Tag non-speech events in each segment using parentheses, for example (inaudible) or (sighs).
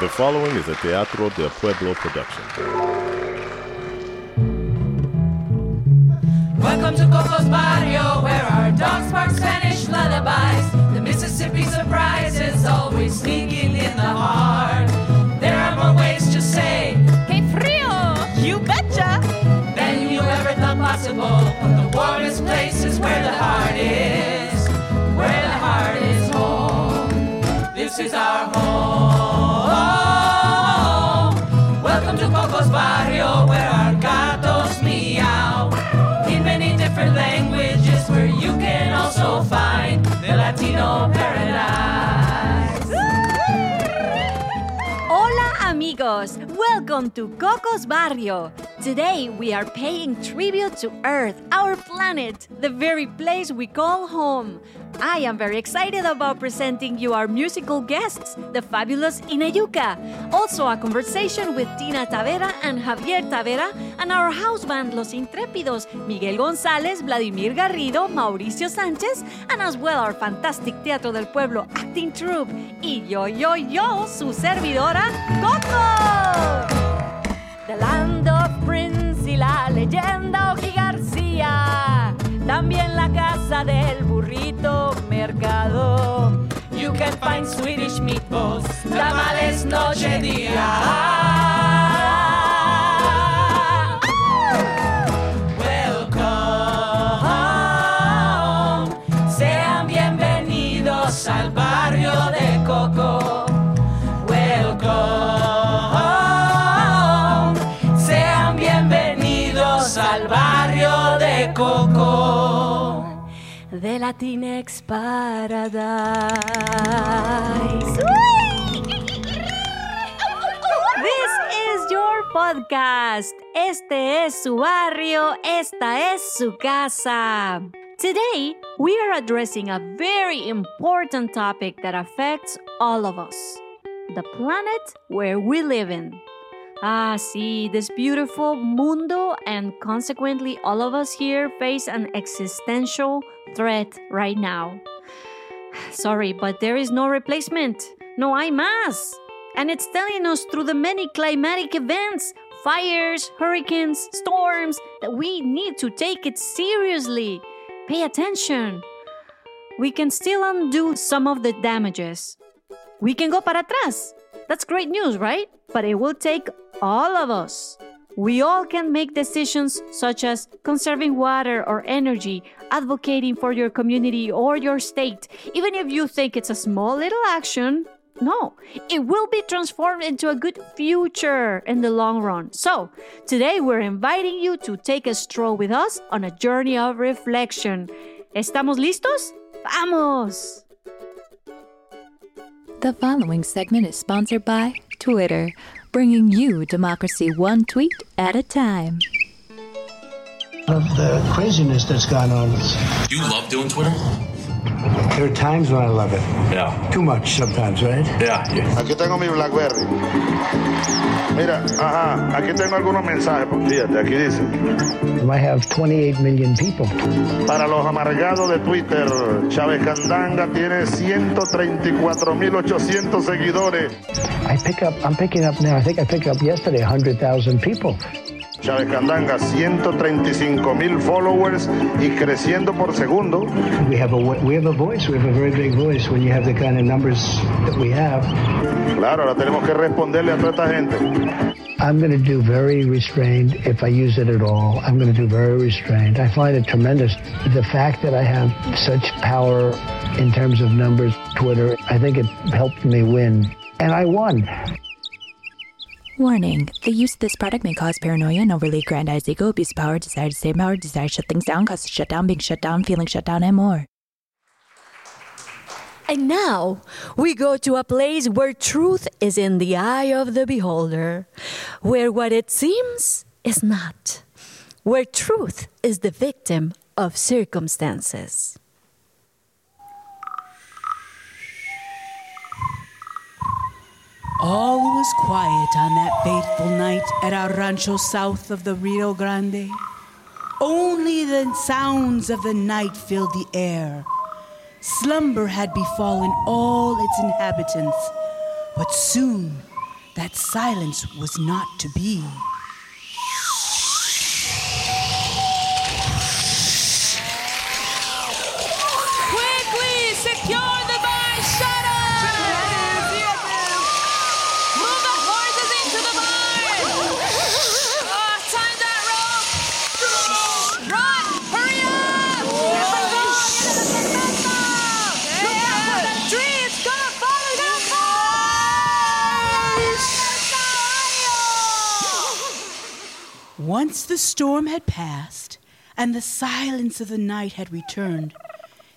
The following is a Teatro del Pueblo production. Welcome to Coco's Barrio, where our dogs bark Spanish lullabies. The Mississippi surprise is always sneaking in the heart. There are more ways to say, ¡Qué frío! You betcha! than you ever thought possible. But the warmest place is where the heart is, where the heart is home. This is our home. Paradise. Amigos! Welcome to Coco's Barrio. Today we are paying tribute to Earth, our planet, the very place we call home. I am very excited about presenting you our musical guests, the fabulous Inayuka. Also, a conversation with Tina Tavera and Javier Tavera, and our house band Los Intrépidos, Miguel González, Vladimir Garrido, Mauricio Sánchez, and as well our fantastic Teatro del Pueblo acting troupe. Y yo, yo, yo, su servidora, Coco. The Land of Prince y la leyenda Oji García. También la casa del burrito mercado. You can find Swedish meatballs, tamales noche día. The Latinx Paradise. This is your podcast. Este es su barrio. Esta es su casa. Today, we are addressing a very important topic that affects all of us the planet where we live in. Ah, see, this beautiful mundo, and consequently, all of us here face an existential threat right now. (sighs) Sorry, but there is no replacement. No hay más. And it's telling us through the many climatic events, fires, hurricanes, storms, that we need to take it seriously. Pay attention. We can still undo some of the damages. We can go para atrás. That's great news, right? But it will take all of us. We all can make decisions such as conserving water or energy, advocating for your community or your state, even if you think it's a small little action. No, it will be transformed into a good future in the long run. So, today we're inviting you to take a stroll with us on a journey of reflection. ¿Estamos listos? ¡Vamos! The following segment is sponsored by Twitter, bringing you democracy one tweet at a time. of the craziness that's gone on. You love doing Twitter? There are times when I love it. Yeah. Too much sometimes, right? Yeah. yeah. Aquí tengo mi Blackberry. Mira, ajá, aquí tengo algunos mensajes. Fíjate, aquí dice. I have 28 million people. Para los amargados de Twitter, Chávez Candanga tiene 134.800 seguidores. I pick up, I'm picking up now, I think I picked up yesterday 100,000 people. Chávez Candanga, 135.000 followers y creciendo por segundo. We have, a, we have a voice, we have a very big voice when you have the kind of numbers that we have. Claro, ahora tenemos que responderle a toda esta gente. I'm going to do very restrained if I use it at all. I'm going to do very restrained. I find it tremendous. The fact that I have such power in terms of numbers, Twitter, I think it helped me win. And I won. Warning the use of this product may cause paranoia and overly grandized ego, abuse of power, desire to save power, desire to shut things down, cause to shut down, being shut down, feeling shut down, and more. And now we go to a place where truth is in the eye of the beholder, where what it seems is not, where truth is the victim of circumstances. All was quiet on that fateful night at our rancho south of the Rio Grande. Only the sounds of the night filled the air. Slumber had befallen all its inhabitants, but soon that silence was not to be. Once the storm had passed and the silence of the night had returned,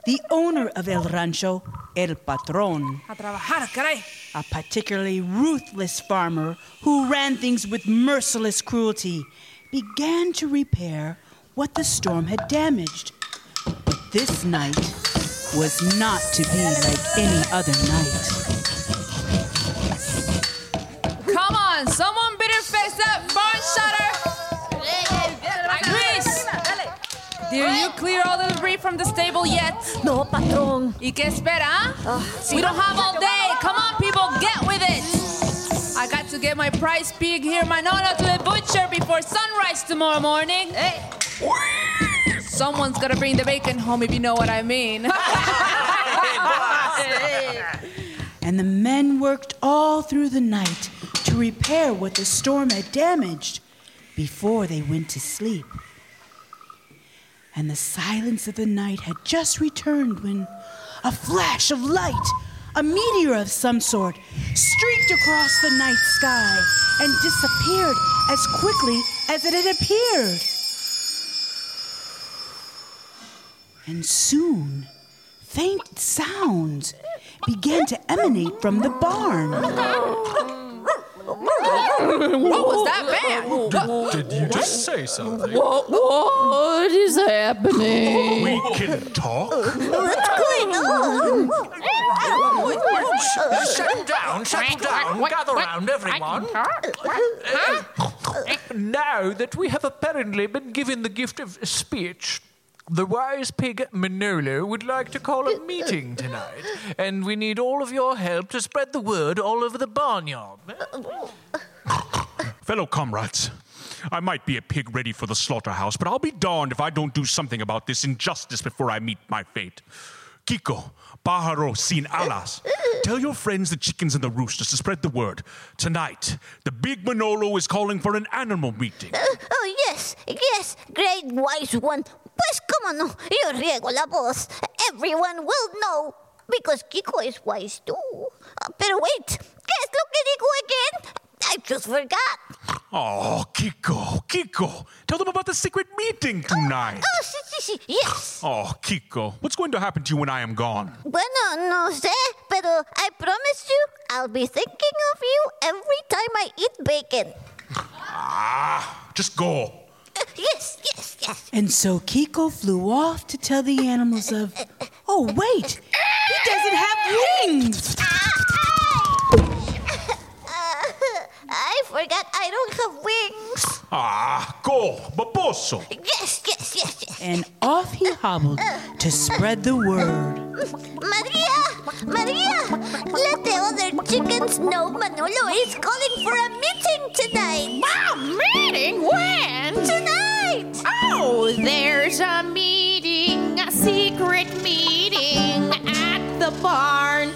the owner of El Rancho, El Patron, A trabajar, caray! a particularly ruthless farmer who ran things with merciless cruelty, began to repair what the storm had damaged. But this night was not to be like any other night. Come on, someone better fix that Did you clear all the debris from the stable yet? No, patrón. ¿Y qué espera? Ah, we don't have all day. Come on, people, get with it. I got to get my prize pig here, Manolo, to the butcher before sunrise tomorrow morning. Hey. Someone's gonna bring the bacon home, if you know what I mean. (laughs) And the men worked all through the night to repair what the storm had damaged before they went to sleep. And the silence of the night had just returned when a flash of light, a meteor of some sort, streaked across the night sky and disappeared as quickly as it had appeared. And soon, faint sounds began to emanate from the barn. (laughs) what was that man? Did you just say something? What, What is happening? We can talk. What's going on? Settle down, settle down. Gather round, everyone. Uh, uh, now that we have apparently been given the gift of speech, the wise pig Manolo would like to call a meeting (laughs) tonight, and we need all of your help to spread the word all over the barnyard. (laughs) Fellow comrades, I might be a pig ready for the slaughterhouse, but I'll be darned if I don't do something about this injustice before I meet my fate. Kiko, Pajaro, Sin Alas, tell your friends, the chickens and the roosters, to spread the word. Tonight, the big Manolo is calling for an animal meeting. Uh, oh, yes, yes, great wise one. Pues cómo no, yo riego la voz. Everyone will know. Because Kiko is wise too. Uh, pero wait, ¿qué es lo que digo again? I just forgot. Oh, Kiko, Kiko, tell them about the secret meeting tonight. Oh, sí, sí, sí, yes. Oh, Kiko, what's going to happen to you when I am gone? Bueno, no sé, pero I promise you, I'll be thinking of you every time I eat bacon. Ah, just go. Yes, yes, yes. And so Kiko flew off to tell the animals of, oh, wait, he doesn't have wings. Uh, I forgot I don't have wings. Ah, go, baboso. Yes, yes, yes, yes. And off he hobbled to spread the word. Maria! Maria! Let the other chickens know Manolo is calling for a meeting tonight! A meeting? When? Tonight! Oh, there's a meeting, a secret meeting at the barn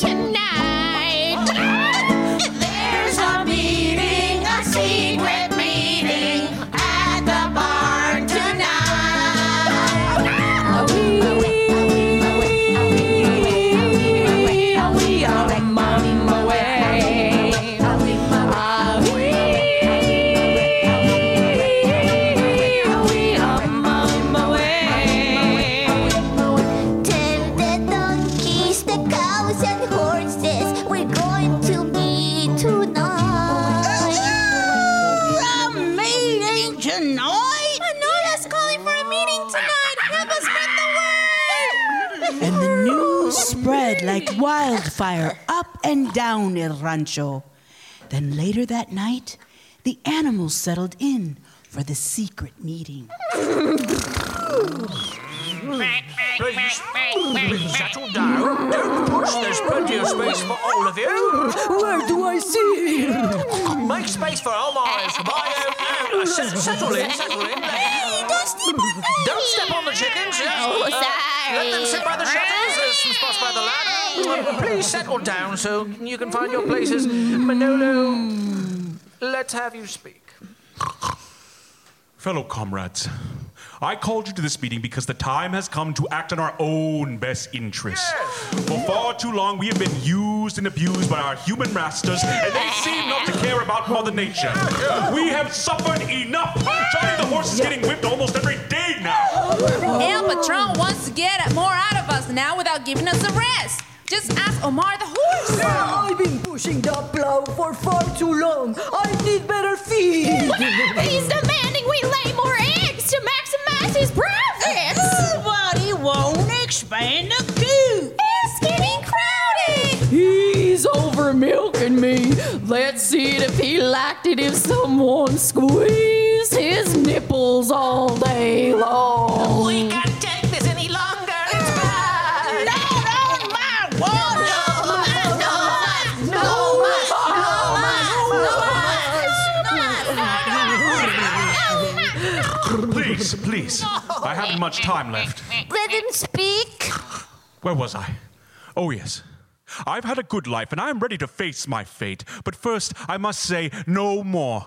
wildfire up and down El Rancho. Then later that night, the animals settled in for the secret meeting. Please, please settle down. Don't push. There's plenty of space for all of you. Where do I see? Make space for Omar's bio. S- settle in, settle in. Don't step on the chickens. Oh, sorry. Let them sit by the shutters. There's some spots by the ladder. Please settle down so you can find your places. Manolo, let's have you speak. Fellow comrades, I called you to this meeting because the time has come to act in our own best interests. For far too long, we have been used and abused by our human masters, and they seem not to care about Mother Nature. We have suffered enough. Charlie the horse is getting whipped almost every day now. El Patron wants to get more out of us now without giving us a rest. Just ask Omar the horse. I've been pushing the plow for far too long. I need better feed. (laughs) He's demanding we lay more eggs to maximize his profits. But he won't expand the coop. It's getting crowded. He's over milking me. Let's see if he liked it if someone squeezed his nipples all day long. I haven't much time left. Let him speak. Where was I? Oh, yes. I've had a good life and I'm ready to face my fate. But first, I must say no more.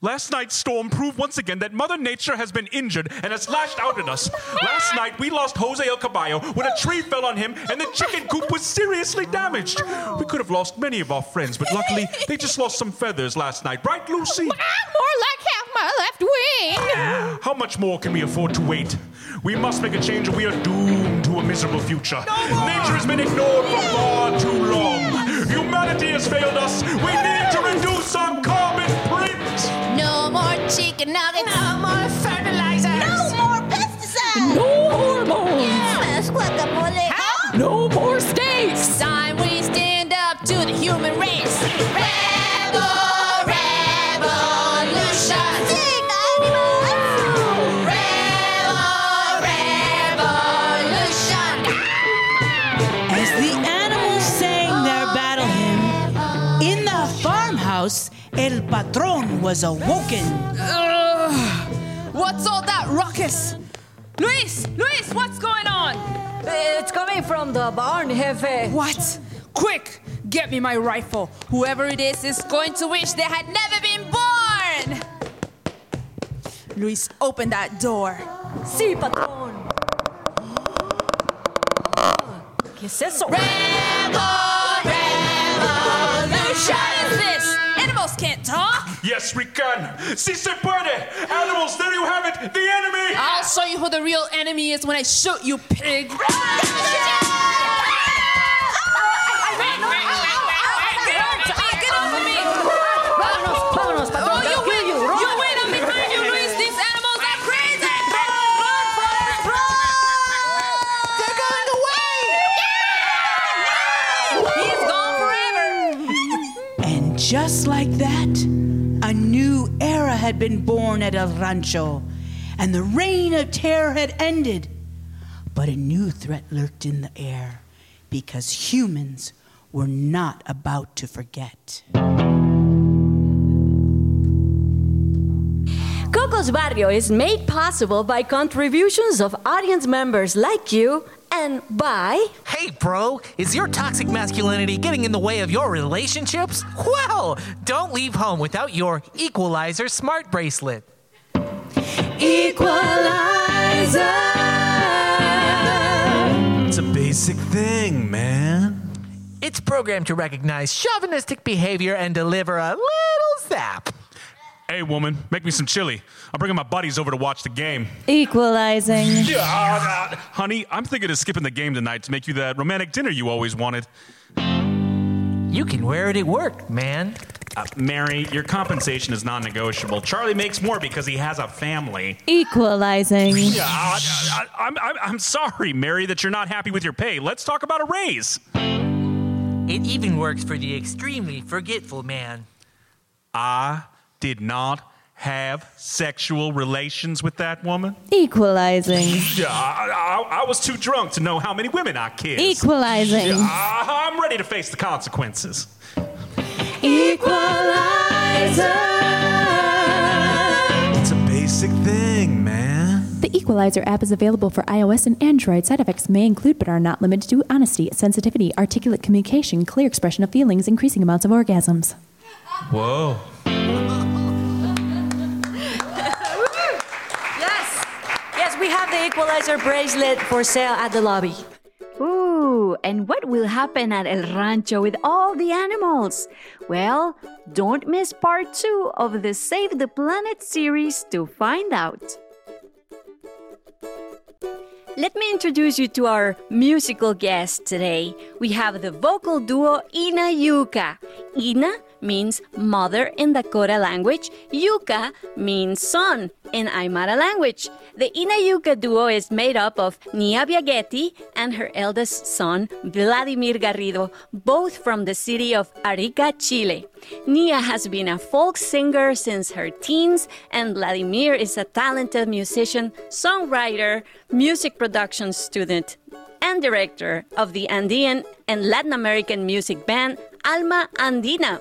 Last night's storm proved once again that Mother Nature has been injured and has lashed out at us. Last night, we lost Jose El Caballo when a tree fell on him and the chicken coop was seriously damaged. We could have lost many of our friends, but luckily, they just lost some feathers last night. Right, Lucy? More like half my left wing. How much more can we afford to wait? We must make a change or we are doomed to a miserable future. Nature has been ignored for far too long. Humanity has failed us. We need to reduce our carbon print. No more chicken nuggets. No more fertilizers. No more pesticides. No hormones. Yes, guacamole. No more steaks. It's time we stand up to the human race. Rebel, El Patron was awoken. Ugh. What's all that ruckus? Luis, Luis, what's going on? It's coming from the barn, Jefe. What? Quick, get me my rifle. Whoever it is is going to wish they had never been born. Luis, open that door. Sí, patrón. (gasps) ¿Qué es eso? Rebel, can't talk. Yes, we can. Si se puede. Animals, there you have it. The enemy. I'll show you who the real enemy is when I shoot you, pig. Had been born at El Rancho, and the reign of terror had ended. But a new threat lurked in the air because humans were not about to forget. Coco's Barrio is made possible by contributions of audience members like you and by. Hey, bro, is your toxic masculinity getting in the way of your relationships? Well, don't leave home without your Equalizer smart bracelet. Equalizer! It's a basic thing, man. It's programmed to recognize chauvinistic behavior and deliver a little zap. Hey, woman, make me some chili. I'm bringing my buddies over to watch the game. Equalizing. Yeah, honey, I'm thinking of skipping the game tonight to make you that romantic dinner you always wanted. You can wear it at work, man. Uh, Mary, your compensation is non negotiable. Charlie makes more because he has a family. Equalizing. Yeah, uh, I'm, I'm, I'm sorry, Mary, that you're not happy with your pay. Let's talk about a raise. It even works for the extremely forgetful man. I did not have sexual relations with that woman. Equalizing. Yeah, I, I- I was too drunk to know how many women I kissed. Equalizing. Yeah, I- I'm ready to face the consequences. Equalizer. It's a basic thing, man. The Equalizer app is available for iOS and Android. Side effects may include but are not limited to honesty, sensitivity, articulate communication, clear expression of feelings, increasing amounts of orgasms. Whoa. We have the equalizer bracelet for sale at the lobby. Ooh, and what will happen at El Rancho with all the animals? Well, don't miss part two of the Save the Planet series to find out. Let me introduce you to our musical guest today. We have the vocal duo Ina Yuka. Ina means mother in Dakota language, Yuka means son in Aymara language. The Ina Yuka duo is made up of Nia Biaghetti and her eldest son, Vladimir Garrido, both from the city of Arica, Chile. Nia has been a folk singer since her teens, and Vladimir is a talented musician, songwriter, music production student, and director of the Andean and Latin American music band Alma Andina.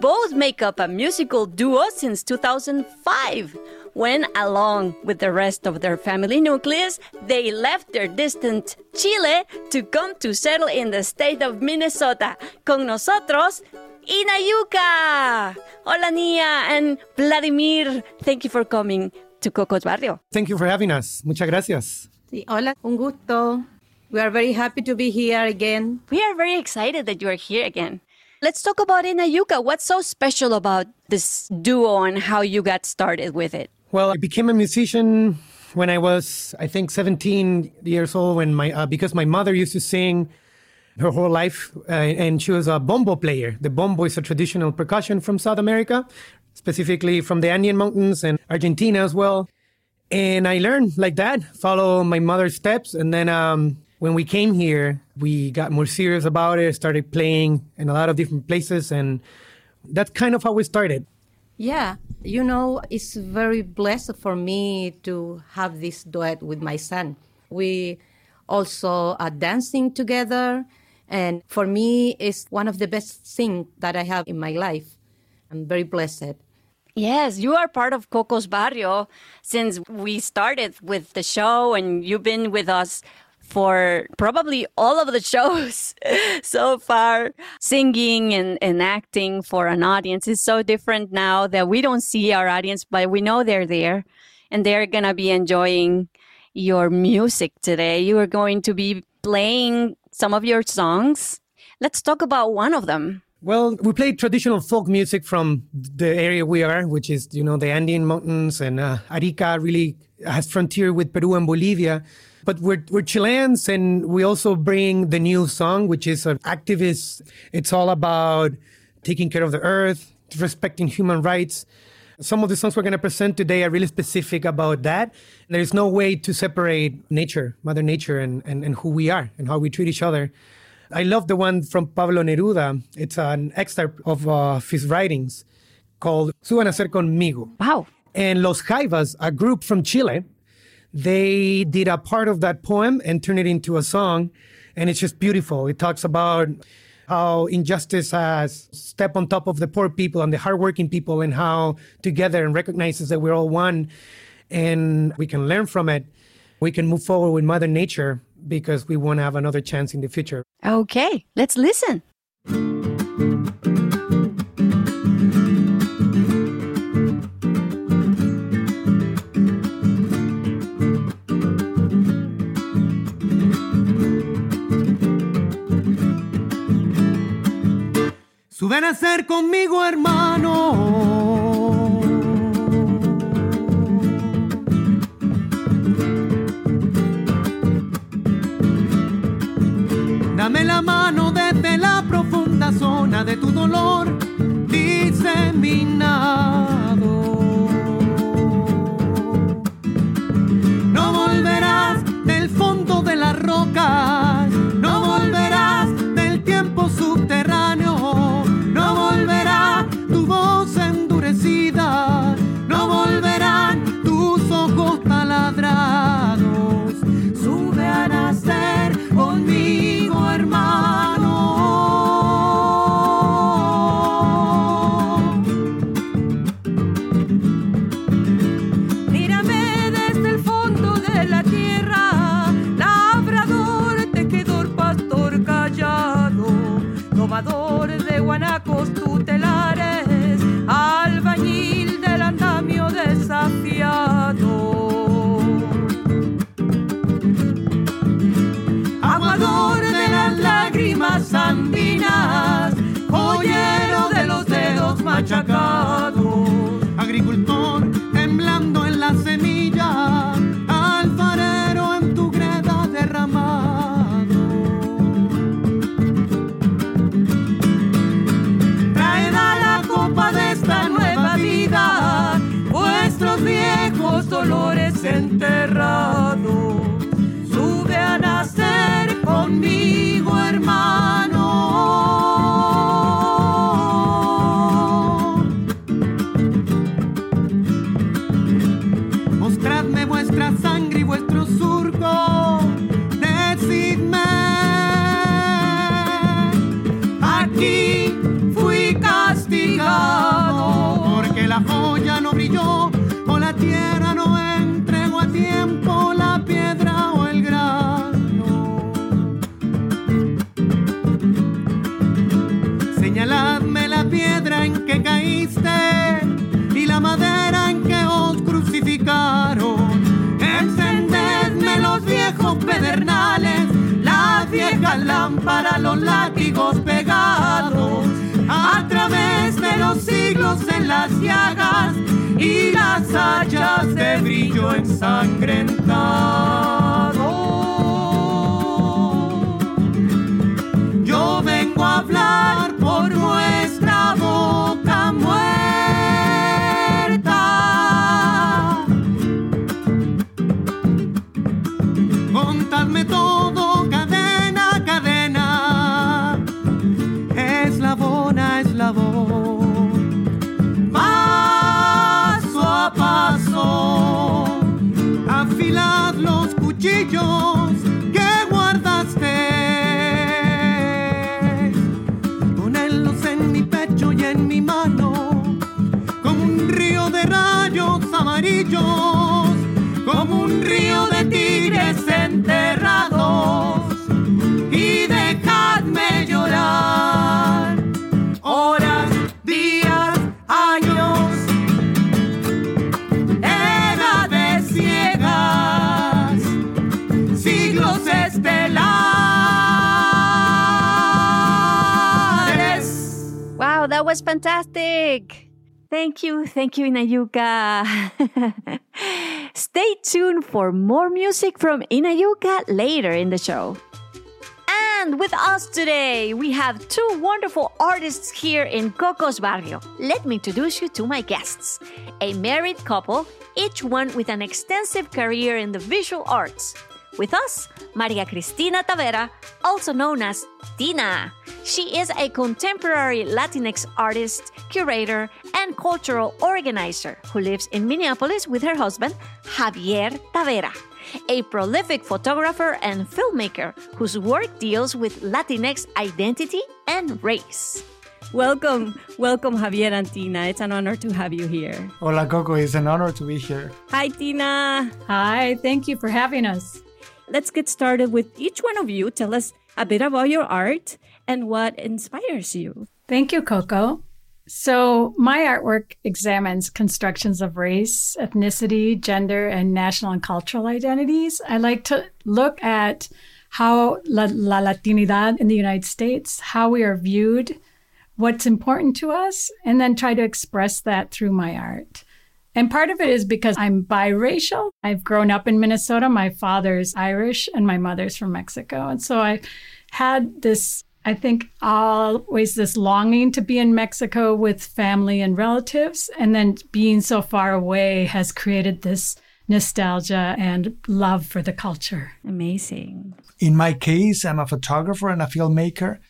Both make up a musical duo since 2005, when, along with the rest of their family nucleus, they left their distant Chile to come to settle in the state of Minnesota. Con nosotros, Ina Yuka! Hola, Nia and Vladimir. Thank you for coming to Coco's Barrio. Thank you for having us. Muchas gracias. Sí, hola, un gusto. We are very happy to be here again. We are very excited that you are here again. Let's talk about Inayuka. What's so special about this duo and how you got started with it? Well, I became a musician when I was, I think, 17 years old. When my uh, because my mother used to sing her whole life, uh, and she was a bombo player. The bombo is a traditional percussion from South America, specifically from the Andean Mountains and Argentina as well. And I learned like that, follow my mother's steps, and then um, when we came here, we got more serious about it, started playing in a lot of different places, and that's kind of how we started. Yeah, you know, it's very blessed for me to have this duet with my son. We also are dancing together, and for me, it's one of the best things that I have in my life. I'm very blessed. Yes, you are part of Coco's Barrio since we started with the show, and you've been with us for probably all of the shows (laughs) so far. Singing and, and acting for an audience is so different now that we don't see our audience, but we know they're there and they're going to be enjoying your music today. You are going to be playing some of your songs. Let's talk about one of them. Well, we play traditional folk music from the area we are, which is, you know, the Andean mountains and uh, Arica really has frontier with Peru and Bolivia. But we're, we're Chileans and we also bring the new song, which is an activist. It's all about taking care of the earth, respecting human rights. Some of the songs we're going to present today are really specific about that. There's no way to separate nature, Mother Nature, and, and, and who we are and how we treat each other. I love the one from Pablo Neruda. It's an excerpt of uh, his writings called Sube a nacer conmigo. Wow. And Los Jaivas, a group from Chile, they did a part of that poem and turned it into a song. And it's just beautiful. It talks about how injustice has stepped on top of the poor people and the hardworking people, and how together and recognizes that we're all one and we can learn from it. We can move forward with Mother Nature because we want to have another chance in the future. Okay, let's listen. Suben a ser conmigo, hermano. Dame la mano desde la profunda zona de tu dolor diseminado. No volverás del fondo de las rocas, lámparas, los látigos pegados. A través de los siglos en las llagas y las hachas de brillo ensangrentado. Yo vengo a hablar por nuestra boca muerta. Contadme todo, fantastic. Thank you, thank you, Inayuka. (laughs) Stay tuned for more music from Inayuka later in the show. And with us today, we have two wonderful artists here in Cocos Barrio. Let me introduce you to my guests. A married couple, each one with an extensive career in the visual arts. With us, Maria Cristina Tavera, also known as Tina. She is a contemporary Latinx artist, curator, and cultural organizer who lives in Minneapolis with her husband, Javier Tavera, a prolific photographer and filmmaker whose work deals with Latinx identity and race. Welcome, welcome, Javier and Tina. It's an honor to have you here. Hola, Coco. It's an honor to be here. Hi, Tina. Hi, thank you for having us. Let's get started with each one of you. Tell us a bit about your art and what inspires you. Thank you, Coco. So, my artwork examines constructions of race, ethnicity, gender, and national and cultural identities. I like to look at how la, la Latinidad in the United States, how we are viewed, what's important to us, and then try to express that through my art. And part of it is because I'm biracial. I've grown up in Minnesota. My father's Irish and my mother's from Mexico. And so I had this, I think, always this longing to be in Mexico with family and relatives. And then being so far away has created this nostalgia and love for the culture. Amazing. In my case, I'm a photographer and a filmmaker.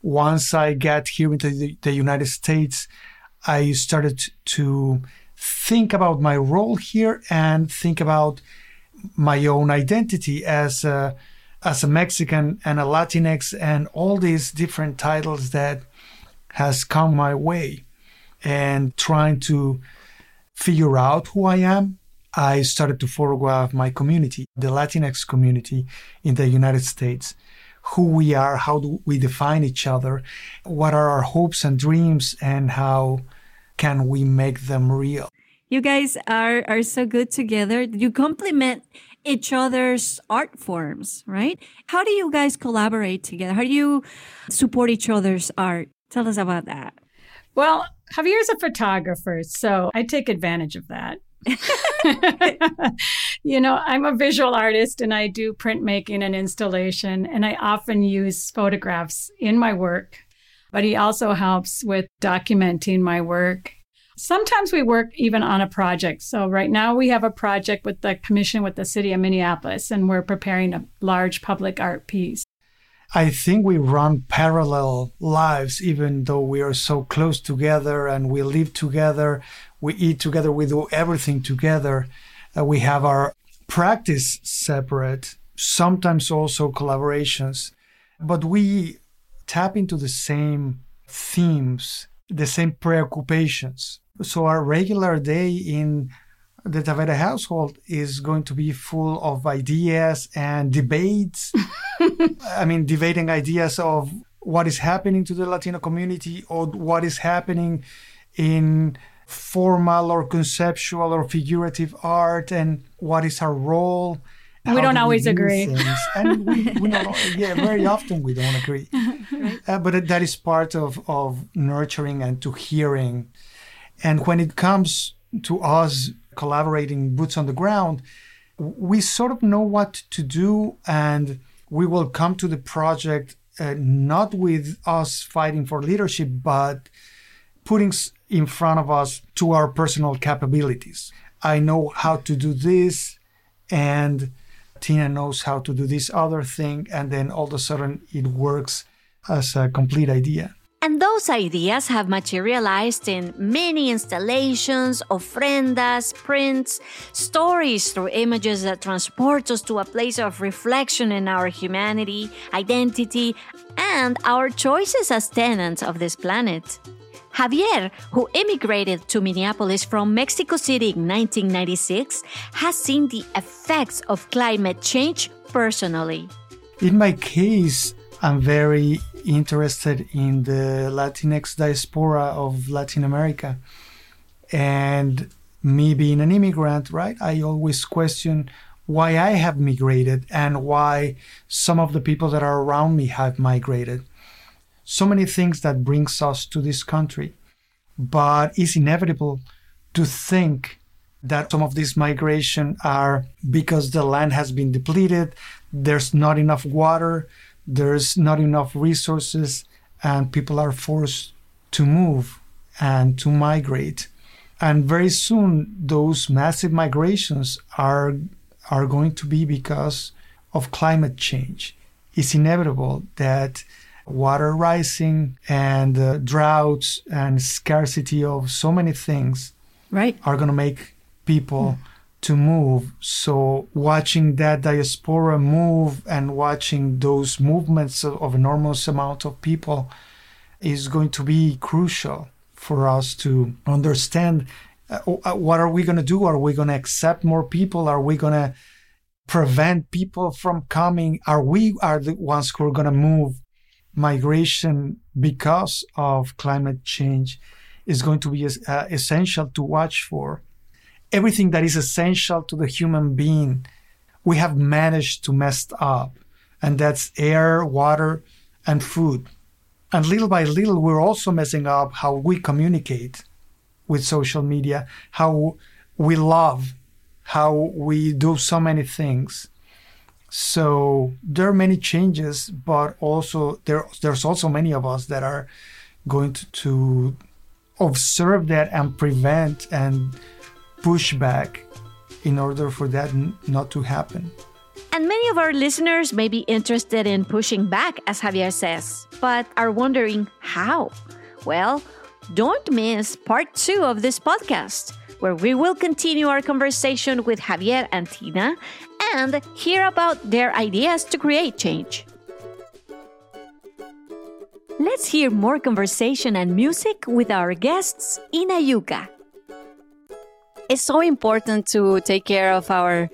Once I got here into the, the United States, I started to think about my role here and think about my own identity as a, as a Mexican and a Latinx and all these different titles that has come my way and trying to figure out who I am. I started to photograph my community, the Latinx community in the United States, who we are, how do we define each other, what are our hopes and dreams, and how can we make them real. You guys are are so good together. You complement each other's art forms, right? How do you guys collaborate together? How do you support each other's art? Tell us about that. Well, Javier's a photographer, so I take advantage of that. (laughs) you know, I'm a visual artist and I do printmaking and installation, and I often use photographs in my work. But he also helps with documenting my work. Sometimes we work even on a project. So, right now we have a project with the commission with the city of Minneapolis, and we're preparing a large public art piece. I think we run parallel lives, even though we are so close together and we live together, we eat together, we do everything together. Uh, we have our practice separate, sometimes also collaborations, but we tap into the same themes, the same preoccupations. So our regular day in the Tavera household is going to be full of ideas and debates. (laughs) I mean, debating ideas of what is happening to the Latino community or what is happening in formal or conceptual or figurative art and what is our role. We don't do always do agree. And we, we don't, (laughs) yeah, very often we don't agree. (laughs) Uh, but that is part of, of nurturing and to hearing. And when it comes to us collaborating boots on the ground, we sort of know what to do and we will come to the project uh, not with us fighting for leadership, but putting in front of us to our personal capabilities. I know how to do this, and Tina knows how to do this other thing, and then all of a sudden it works as a complete idea. And those ideas have materialized in many installations, ofrendas, prints, stories through images that transport us to a place of reflection in our humanity, identity, and our choices as tenants of this planet. Javier, who immigrated to Minneapolis from Mexico City in 1996, has seen the effects of climate change personally. In my case, I'm very interested in the Latinx diaspora of Latin America. And me being an immigrant, right, I always question why I have migrated and why some of the people that are around me have migrated. So many things that brings us to this country. But it's inevitable to think that some of these migration are because the land has been depleted, there's not enough water, there's not enough resources, and people are forced to move and to migrate. And very soon, those massive migrations are, are going to be because of climate change. It's inevitable that water rising and uh, droughts and scarcity of so many things right. are going to make people to move. So watching that diaspora move and watching those movements of, enormous amount of people is going to be crucial for us to understand uh, uh, what are we going to do? Are we going to accept more people? Are we going to prevent people from coming? Are we are the ones who are going to move migration because of climate change? Is going to be uh, essential to watch for everything that is essential to the human being, we have managed to mess up. And that's air, water, and food. And little by little, we're also messing up how we communicate with social media, how we love, how we do so many things. So there are many changes, but also there, there's also many of us that are going to, to observe that and prevent and push back in order for that n- not to happen. And many of our listeners may be interested in pushing back, as Javier says, but are wondering how. Well, don't miss part two of this podcast, where we will continue our conversation with Javier and Tina and hear about their ideas to create change. Let's hear more conversation and music with our guests Inayuka. It's so important to take care of our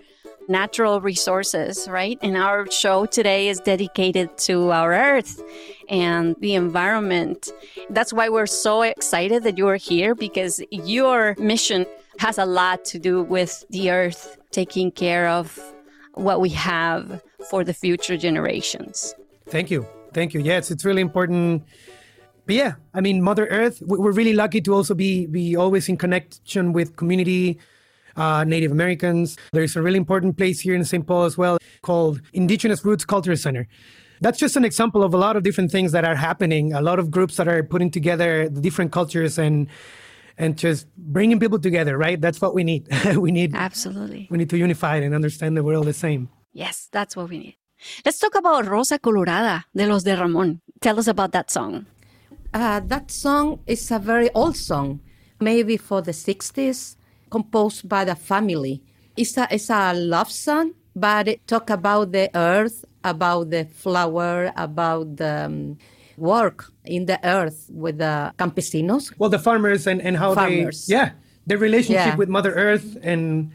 natural resources, right? And our show today is dedicated to our earth and the environment. That's why we're so excited that you are here because your mission has a lot to do with the earth, taking care of what we have for the future generations. Thank you. Thank you. Yes, it's really important but yeah, I mean, Mother Earth. we- We're really lucky to also be be always in connection with community, uh, Native Americans. There's a really important place here in St. Paul as well called Indigenous Roots Culture Center. That's just an example of a lot of different things that are happening. A lot of groups that are putting together the different cultures and and just bringing people together. Right? That's what we need. (laughs) we need absolutely. We need to unify and understand that we're all the same. Yes, that's what we need. Let's talk about Rosa Colorada de los de Ramón. Tell us about that song. Uh, that song is a very old song, maybe for the 60s, composed by the family. It's a, it's a love song, but it talk about the earth, about the flower, about the um, work in the earth with the campesinos. Well, the farmers and, and how Farmers. they, yeah, their relationship Yeah. with Mother Earth and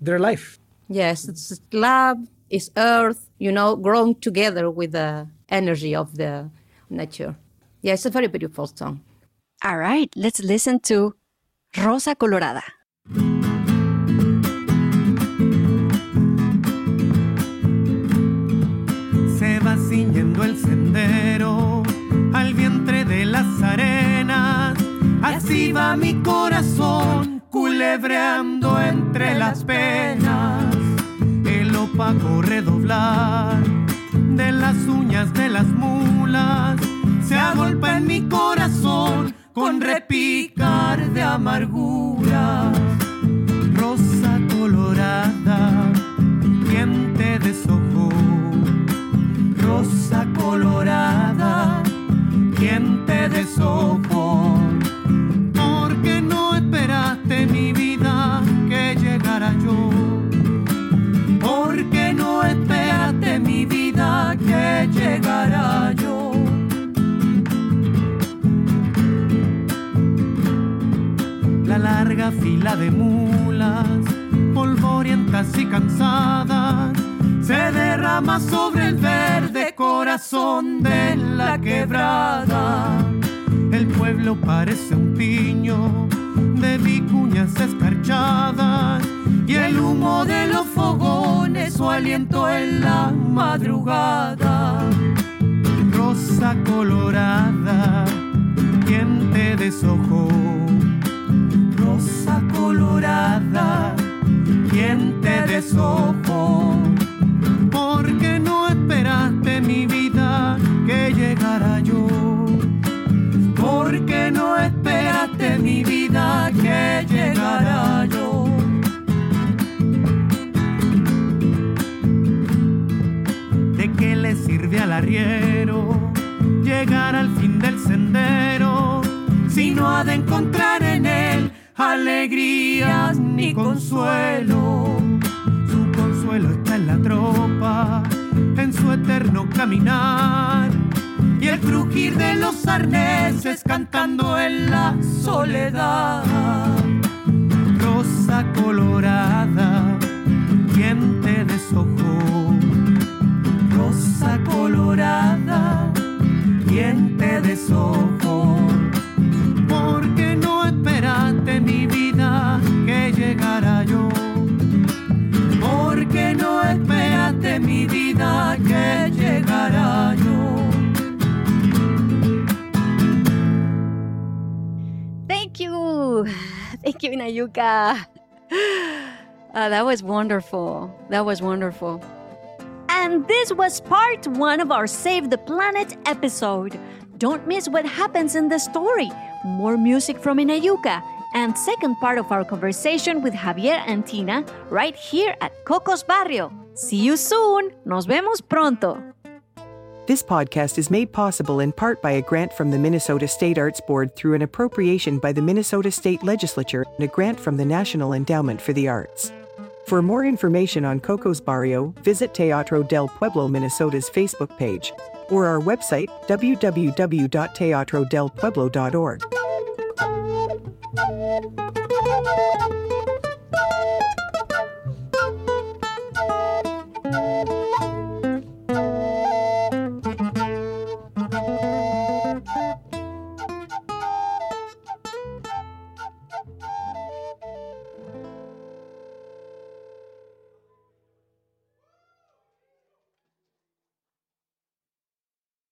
their life. Yes, it's love, it's earth, you know, grown together with the energy of the nature. Yeah, it's a very beautiful song. All right, let's listen to Rosa Colorada. se va ciñendo el sendero al vientre de las arenas. Así va mi corazón culebreando entre las penas. El opaco redoblar de las uñas de las mulas se agolpa en mi corazón con repicar de amargura. Rosa colorada, arriero llegar al fin del sendero si no ha de encontrar en él alegrías ni consuelo? Su consuelo está en la tropa, en su eterno caminar y el crujir de los arneses cantando en la soledad. Rosa colorada, quien te deshojó. Quien te deshojó. Porque no esperaste mi vida que llegara yo. Porque no esperaste mi vida que llegara yo. Thank you. Thank you, Inayuka. Ah, that was wonderful. That was wonderful. And this was part one of our Save the Planet episode. Don't miss what happens in the story. More music from Inayuka. And second part of our conversation with Javier and Tina right here at Cocos Barrio. See you soon. Nos vemos pronto. This podcast is made possible in part by a grant from the Minnesota State Arts Board through an appropriation by the Minnesota State Legislature and a grant from the National Endowment for the Arts. For more information on Cocos Barrio, visit Teatro del Pueblo Minnesota's Facebook page or our website www.teatrodelpueblo.org.